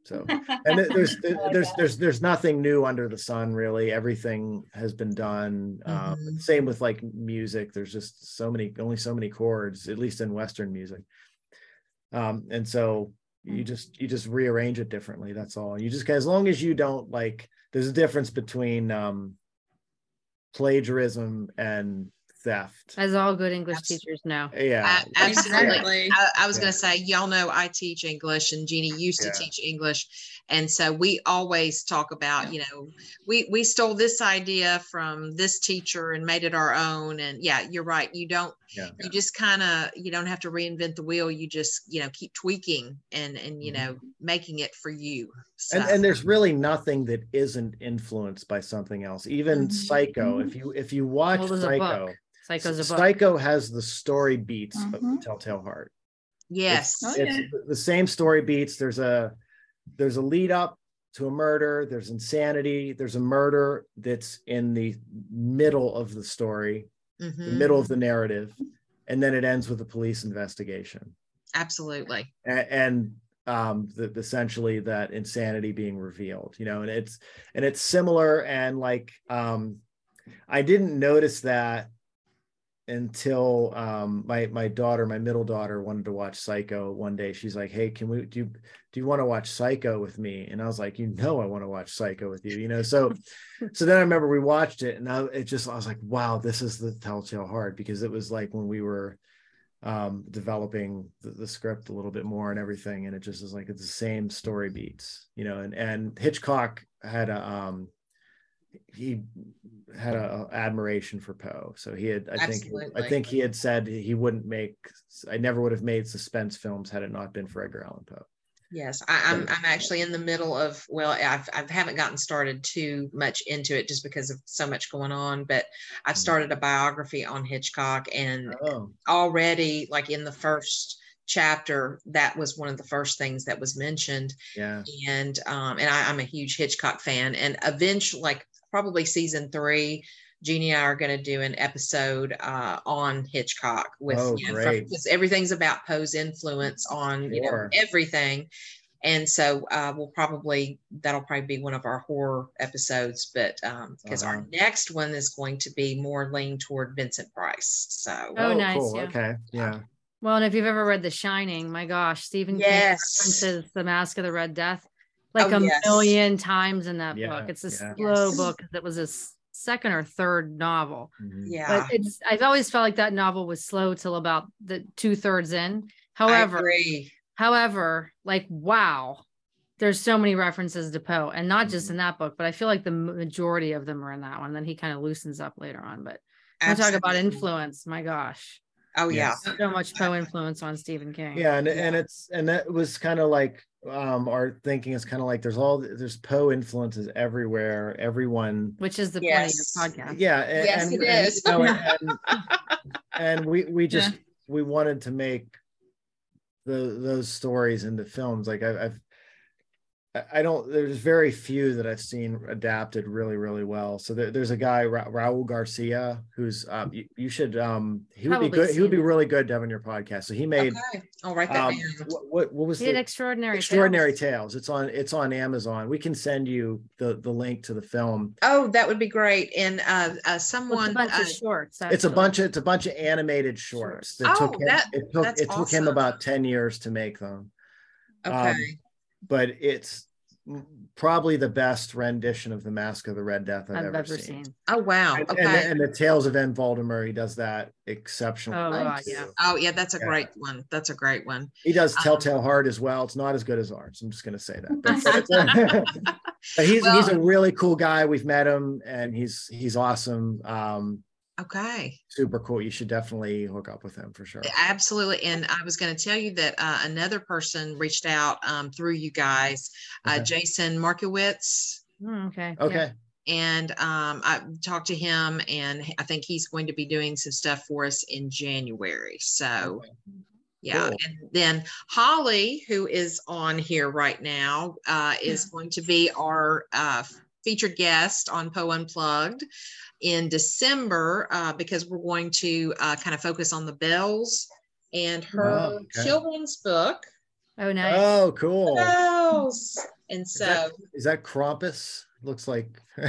So, and th- there's there's there's there's nothing new under the sun, really. Everything has been done. Um, Mhm. same with like music. There's just so many, only so many chords, at least in Western music. Um, and so you just you just rearrange it differently. That's all. You just as long as you don't like. There's a difference between um, plagiarism and theft. As all good English teachers know. Yeah, A- Absolutely. Exactly. I, I was Yeah. going to say, y'all know I teach English and Jeanie used Yeah. to teach English. And so we always talk about, you know, we, we stole this idea from this teacher and made it our own. And yeah, you're right. You don't, yeah. you just kind of, you don't have to reinvent the wheel. You just, you know, keep tweaking and, and, you Mhm. know, making it for you. So, and, and there's really nothing that isn't influenced by something else even Mhm. psycho if you if you watch Well, psycho. Psycho's a book. psycho has the story beats of the telltale heart yes. Oh, it's yeah. the same story beats there's a there's a lead up to a murder there's insanity there's a murder that's in the middle of the story the Mhm. middle of the narrative and then it ends with a police investigation Absolutely. and, and um the, essentially that insanity being revealed you know and it's and it's similar and like um i didn't notice that until um my my daughter my middle daughter wanted to watch psycho one day. She's like hey can we do you do you want to watch psycho with me? And i was like you know i want to watch psycho with you you know? So so then i remember we watched it and I, it just i was like wow this is the telltale heart because it was like when we were um developing the, the script a little bit more and everything and it just is like it's the same story beats you know and and hitchcock had a um he had a, a admiration for poe. So he had i think i think he had said he wouldn't make i never would have made suspense films had it not been for edgar allan poe Yes, I, I'm. I'm actually in the middle of. Well, I've. I haven't gotten started too much into it just because of so much going on. But I've started a biography on Hitchcock, and oh already, like in the first chapter, that was one of the first things that was mentioned. yeah And um, and I, I'm a huge Hitchcock fan. And eventually, like probably season three, Jeanie and I are going to do an episode uh, on Hitchcock with Oh, you know, from- great. because everything's about Poe's influence on you know everything. And so uh, we'll probably that'll probably be one of our horror episodes, but because our Uh-huh. next one is going to be more lean toward Vincent Price. So Oh, nice, cool yeah. okay yeah Well, and if you've ever read The Shining, my gosh, Stephen King references The Masque of the Red Death like Oh, a yes. million times in that Yeah, book. It's a yeah. slow Yes. book. that was a s- second or third novel. Mhm. yeah, But it's I've always felt like that novel was slow till about the two thirds in. However, however, like wow, there's so many references to Poe, and not Mm-hmm. just in that book, but I feel like the majority of them are in that one. Then he kind of loosens up later on. But when we talk about influence, my gosh, Oh yeah. Yes. so much Poe influence on Stephen King. yeah and, Yeah. and it's and that was kind of like um our thinking is kind of like there's all there's poe influences everywhere everyone which is the Yes. point of your podcast. yeah and, Yes, and, it and, is. you know, and, and we we just Yeah. we wanted to make the those stories into films like I, i've I- I don't. There's very few that I've seen adapted really, really well. So there, there's a guy Ra- Raul Garcia who's um, you, you should um he would be good. He would be really good to have on your podcast. So he made Okay, I'll write that um, what, what what was He the extraordinary. extraordinary Tales. tales it's on it's on amazon we can send you the the link to the film Oh, that would be great. And uh, uh Well, it's someone, a bunch uh, of shorts. it's a bunch of it's a bunch of animated shorts that Oh, took him, that- it took that's it took him about 10 years to make them okay, um, but it's probably the best rendition of the masque of the red death i've, I've ever, ever seen, seen. oh wow, And, okay. and, the- and the tales of M. Valdemar, he does that exceptionally. Oh, well, yeah. oh yeah, that's a Yeah. great one. That's a great one. He does Um, Telltale Heart as well. It's not as good as ours. I'm just going to say that. But, but but he's he's a really cool guy. We've met him, and he's he's awesome. Um, Okay, super cool. You should definitely hook up with him for sure. absolutely. And I was going to tell you that uh, another person reached out um, through you guys, uh, Okay. Jason Markowitz. Mm, okay. Okay. and um, I talked to him, and I think he's going to be doing some stuff for us in January. So, yeah. Cool. And then Holly, who is on here right now, uh, is going to be our uh, featured guest on Poe Unplugged in December uh, because we're going to uh, kind of focus on the bells and her Oh, okay. children's book. Oh, nice. Oh, cool. Bells. And Is so, that, is that Krampus? Looks like.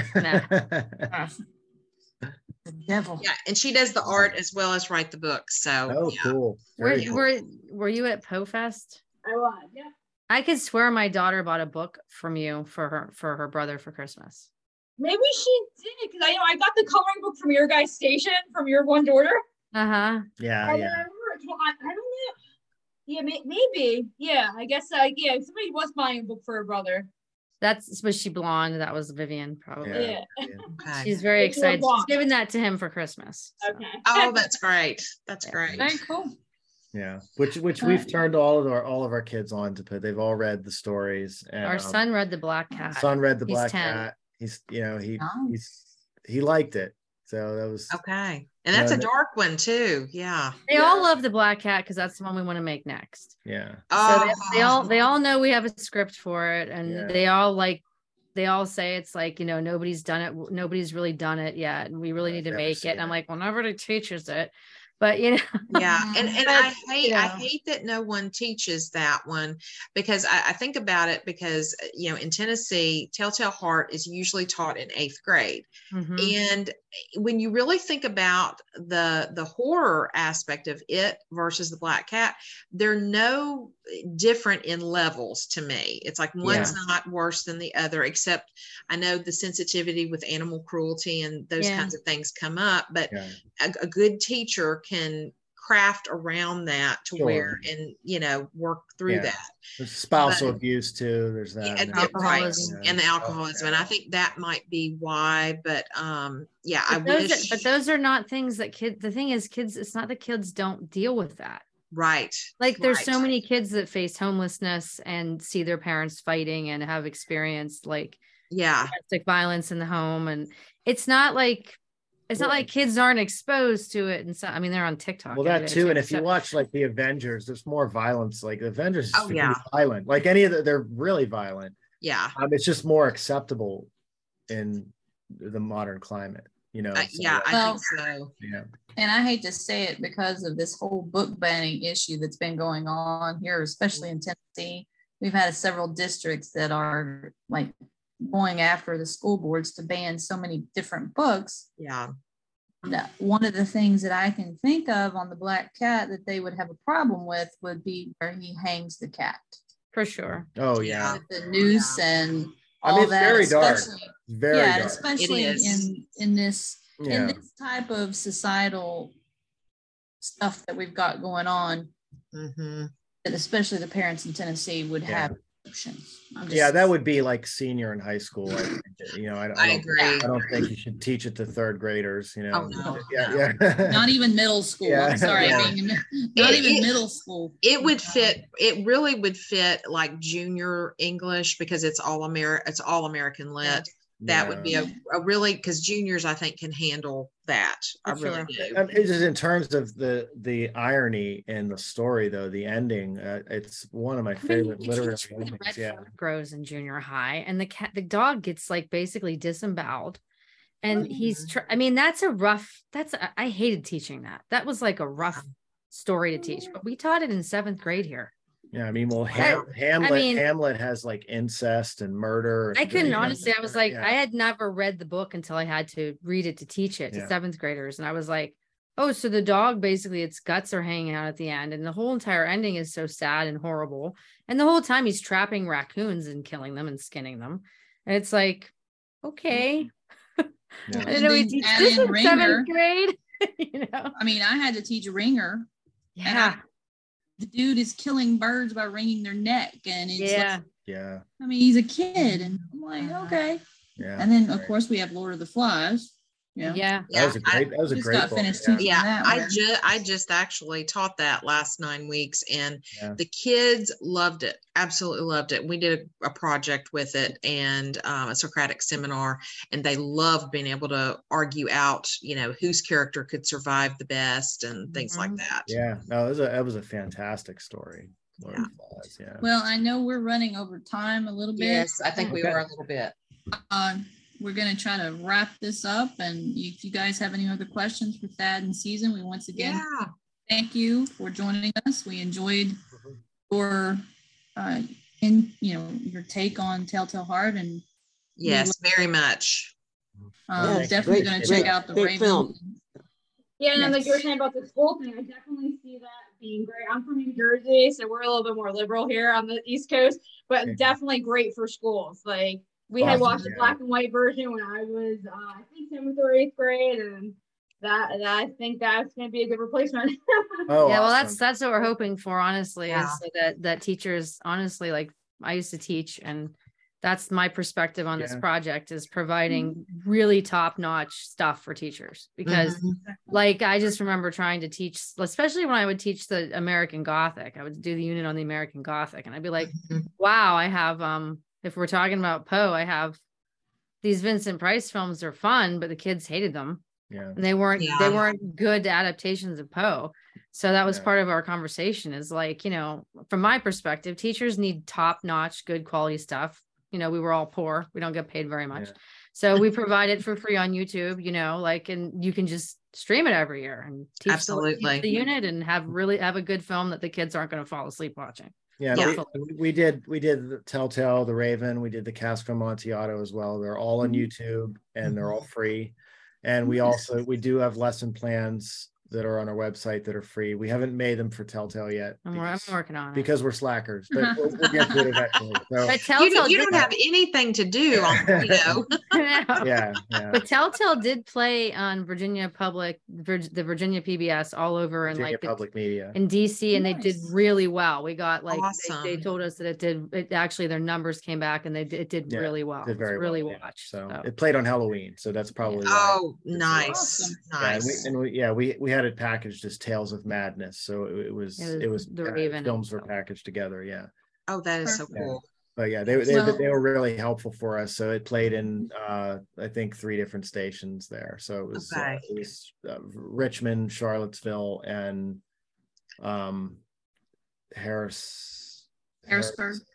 The devil. yeah, and she does the art as well as write the book. So, oh, yeah. cool. Were, cool. were, were you at Poe Fest? I was, yeah. I could swear my daughter bought a book from you for her for her brother for Christmas. Maybe she did because I know I got the coloring book from your guys' station from your one daughter. Uh huh. Yeah, And yeah. I remember, well, I, I don't know. Yeah, may, maybe. Yeah, I guess. Uh, yeah, somebody was buying a book for her brother. That's was she blonde? That was Vivian, probably. Yeah. Yeah. Okay. She's very excited. She's giving that to him for Christmas. so. Okay. Oh, that's great. That's Yeah. great. Very cool. Yeah, which which we've turned all of our all of our kids on to Poe. They've all read the stories. And, Our um, son read the Black Cat. son read the He's Black 10. Cat. He's you know he Nice. he's he liked it. So that was Okay. And that's a dark one too. Yeah. They all love the Black Cat because that's the one we want to make next. yeah. So Oh, they, they all they all know we have a script for it, and Yeah. they all like they all say it's like you know nobody's done it, nobody's really done it yet, and we really I've need to never make it. seen And I'm like, well, nobody teaches it, but you know, yeah and and But, i hate you i hate that no one teaches that one because I, I think about it because uh, you know in tennessee telltale heart is usually taught in eighth grade Mhm. and when you really think about the the horror aspect of it versus the black cat they're no different in levels to me it's like one's not worse than the other except i know the sensitivity with animal cruelty and those Yeah. kinds of things come up but Yeah. a, a good teacher can craft around that to Sure. where and you know work through Yeah. that There's spousal But- abuse too. There's that. and, and and- right and the alcoholism and i think that might be why but um yeah i But those, wish are, but those are not things that kids. The thing is, kids. It's not that kids don't deal with that. right Like there's so many kids that face homelessness and see their parents fighting and have experienced like yeah domestic violence in the home and it's not like it's not like kids aren't exposed to it and so i mean they're on tiktok well, that too. And if you watch like the Avengers, there's more violence. Like the Avengers is Oh, yeah. violent. Like any of the, they're really violent. yeah Um, it's just more acceptable in the modern climate. You know. Uh, so, yeah i Well- think so yeah. And I hate to say it because of this whole book banning issue that's been going on here, especially in Tennessee. We've had several districts that are like going after the school boards to ban so many different books. yeah one of the things that I can think of on the black cat that they would have a problem with would be where he hangs the cat. for sure Oh yeah. With the noose and I all mean, it's that. very dark. especially- Very yeah, dark. especially in in this Yeah. in this type of societal stuff that we've got going on, hmm that especially the parents in Tennessee would Yeah. have options. I'm just- Yeah, that would be like senior in high school. I think, you know, I, I i don't, agree I don't think you should teach it to third graders. You know. Oh, no, yeah, yeah. not even middle school. Yeah. I'm sorry, Yeah. I mean, not It- even it- middle school. it would fit it really would fit like junior english because it's all Ameri- it's all american lit that would be a, a really because juniors i think can handle that. I For really do. Um, it's just in terms of the the irony in the story, though the ending, uh, it's one of my I mean, favorite it's- literary it's endings. Yeah, grows in junior high and the cat the dog gets like basically disemboweled and he's tr- i mean that's a rough that's I- i hated teaching that. That was like a rough story to teach but we taught it in seventh grade here yeah. I mean, well, Ham, Hamlet, mean- Hamlet has like incest and murder. I couldn't you know, honestly. I was like, yeah. I had never read the book until I had to read it to teach it to Yeah. seventh graders. And I was like, oh, so the dog basically its guts are hanging out at the end. And the whole entire ending is so sad and horrible. And the whole time he's trapping raccoons and killing them and skinning them. And it's like, okay. Mm-hmm. Yeah. I know we then teach this in in seventh grade. you know? I mean, I had to teach a Wringer. Yeah. The dude is killing birds by wringing their neck, and it's Yeah. like, yeah, I mean, he's a kid, and I'm like, Uh-huh. okay. yeah. And then, of course, we have Lord of the Flies. Yeah. Yeah. That was a great. that was a just great. finished yeah. yeah that i just i just actually taught that last nine weeks and Yeah. the kids loved it absolutely loved it we did a, a project with it and um, a socratic seminar and they loved being able to argue out you know whose character could survive the best and things like Mhm. that Yeah, no, it was a that was a fantastic story. Yeah. yeah. Well, I know we're running over time a little bit. yes i think we Okay. were a little bit Uh, we're going to try to wrap this up. And if you guys have any other questions for Thad and Season, we once again yeah thank you for joining us. We enjoyed Mm-hmm. your, uh, in you know, your take on Telltale Heart, and yes very much um, Yes, definitely great, going to great, check out the great Raven. film. Yeah, and then, like you were saying about the school thing, I definitely see that being great. I'm from New Jersey, so we're a little bit more liberal here on the East Coast, but Mhm. definitely great for schools. Like we had Awesome, watched the black and white version when I was, uh, I think, seventh or eighth grade, and that, that I think that's going to be a good replacement. Oh, yeah, well, that's that's what we're hoping for, honestly, Yeah. is so that that teachers, honestly, like I used to teach, and that's my perspective on this project is providing really top notch stuff for teachers because Mhm. like I just remember trying to teach, especially when I would teach the American Gothic. I would do the unit on the American Gothic, and I'd be like, Mhm. "Wow, I have um, if we're talking about Poe, I have these Vincent Price films are fun, but the kids hated them, yeah. and they weren't Yeah. they weren't good adaptations of Poe." So that was Yeah. part of our conversation. Is like, you know, from my perspective, teachers need top notch, good quality stuff. You know, we were all poor; we don't get paid very much. Yeah. So we provide it for free on YouTube, you know, like, and you can just stream it every year and teach the- teach Absolutely. the, unit and have really have a good film that the kids aren't going to fall asleep watching. Yeah, Yeah. We, we did we did the Telltale, the Raven, we did the Cask from Amontillado as well. They're all on mm-hmm. YouTube and they're all mm-hmm. free. And we also we do have lesson plans that are on our website that are free. We haven't made them for Telltale yet I'm, wor- I'm because, working on it. because we're slackers, but we'll, we'll get to it eventually. So but Telltale don't- you did, don't have anything to do on you know yeah, yeah. but Telltale did play on Virginia Public, Vir- the Virginia PBS all over and Virginia like the- Public Media. in DC and they did really well. We got like they, they told us that it did it actually their numbers came back and they it did Yeah, really well. did It's very really well, yeah. So so. it played on Halloween, so that's probably why. oh uh, nice Awesome. Yeah, and we, nice and we yeah we we had it packaged as Tales of Madness, so it, it was It was it was the uh, Raven and films were packaged together. Yeah, oh that is so cool but yeah, they they Well- they were really helpful for us. So it played in uh I think three different stations there. So it was uh, it was uh, Richmond, Charlottesville, and um Harris Harrisburg. Harris-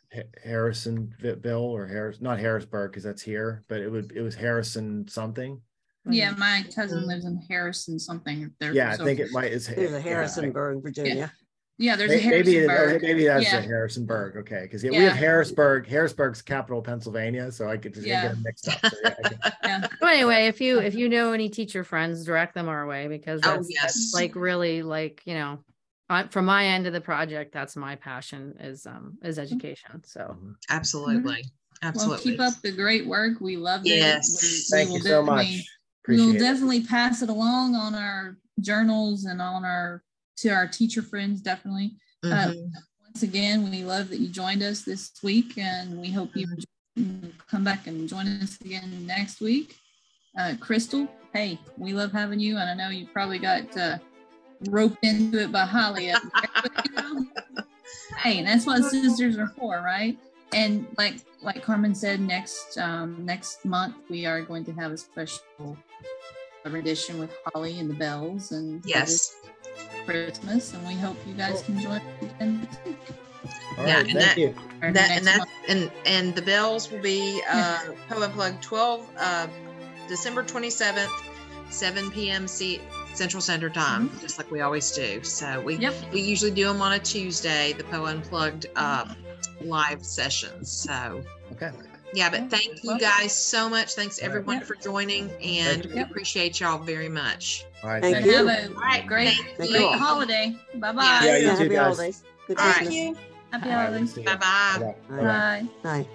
Harrisonville or Harris not Harrisburg because that's here, but it would it was Harrison something. Yeah, my cousin lives in Harrison something. There, Yeah, I think it might is There's a yeah, Harrisonburg, Virginia. Yeah, there's a Maybe, it- oh, Harrisonburg. maybe that's Yeah. a Harrisonburg. Okay, because we Yeah. have Harrisburg. Harrisburg's capital of Pennsylvania, so I could just Yeah. get them mixed up. So, yeah, I Yeah. So anyway, if you if you know any teacher friends, direct them our way because Oh, that's, yes. that's like really like you know, from my end of the project, that's my passion is um is mm-hmm. education. So mm-hmm. absolutely mm-hmm. Well, absolutely keep up the great work. We love Yes. it. We- we Thank will you so much. Definitely- We will Appreciate it. definitely pass it along on our journals and on our to our teacher friends. Definitely. Uh, Mhm. once again, we love that you joined us this week, and we hope you Mm-hmm. come back and join us again next week. Uh, Crystal, hey, we love having you, and I know you probably got uh, roped into it by Holly. up there, but, you know, hey, that's what sisters are for, right? And like like Carmen said, next um, next month we are going to have a special rendition with Holly and the Bells, and yes Christmas, and we hope you guys can join us again. All Yeah, right, and thank that- you. that and that month. and and the bells will be uh Poe Unplugged 12 uh December 27th 7 p.m. C Central Standard Time just like we always do so we Yep. we usually do them on a Tuesday the Poe Unplugged uh live sessions so Okay. yeah but thank you guys so much thanks everyone for joining and we appreciate y'all very much All right. Thank Thank you. you. Have a all right great, thank Thank you. great holiday. Bye bye. Yeah, you too, happy guys. holidays. Good All right. Christmas. Happy holidays. see ya. bye bye Bye-bye. Bye. Bye. Bye.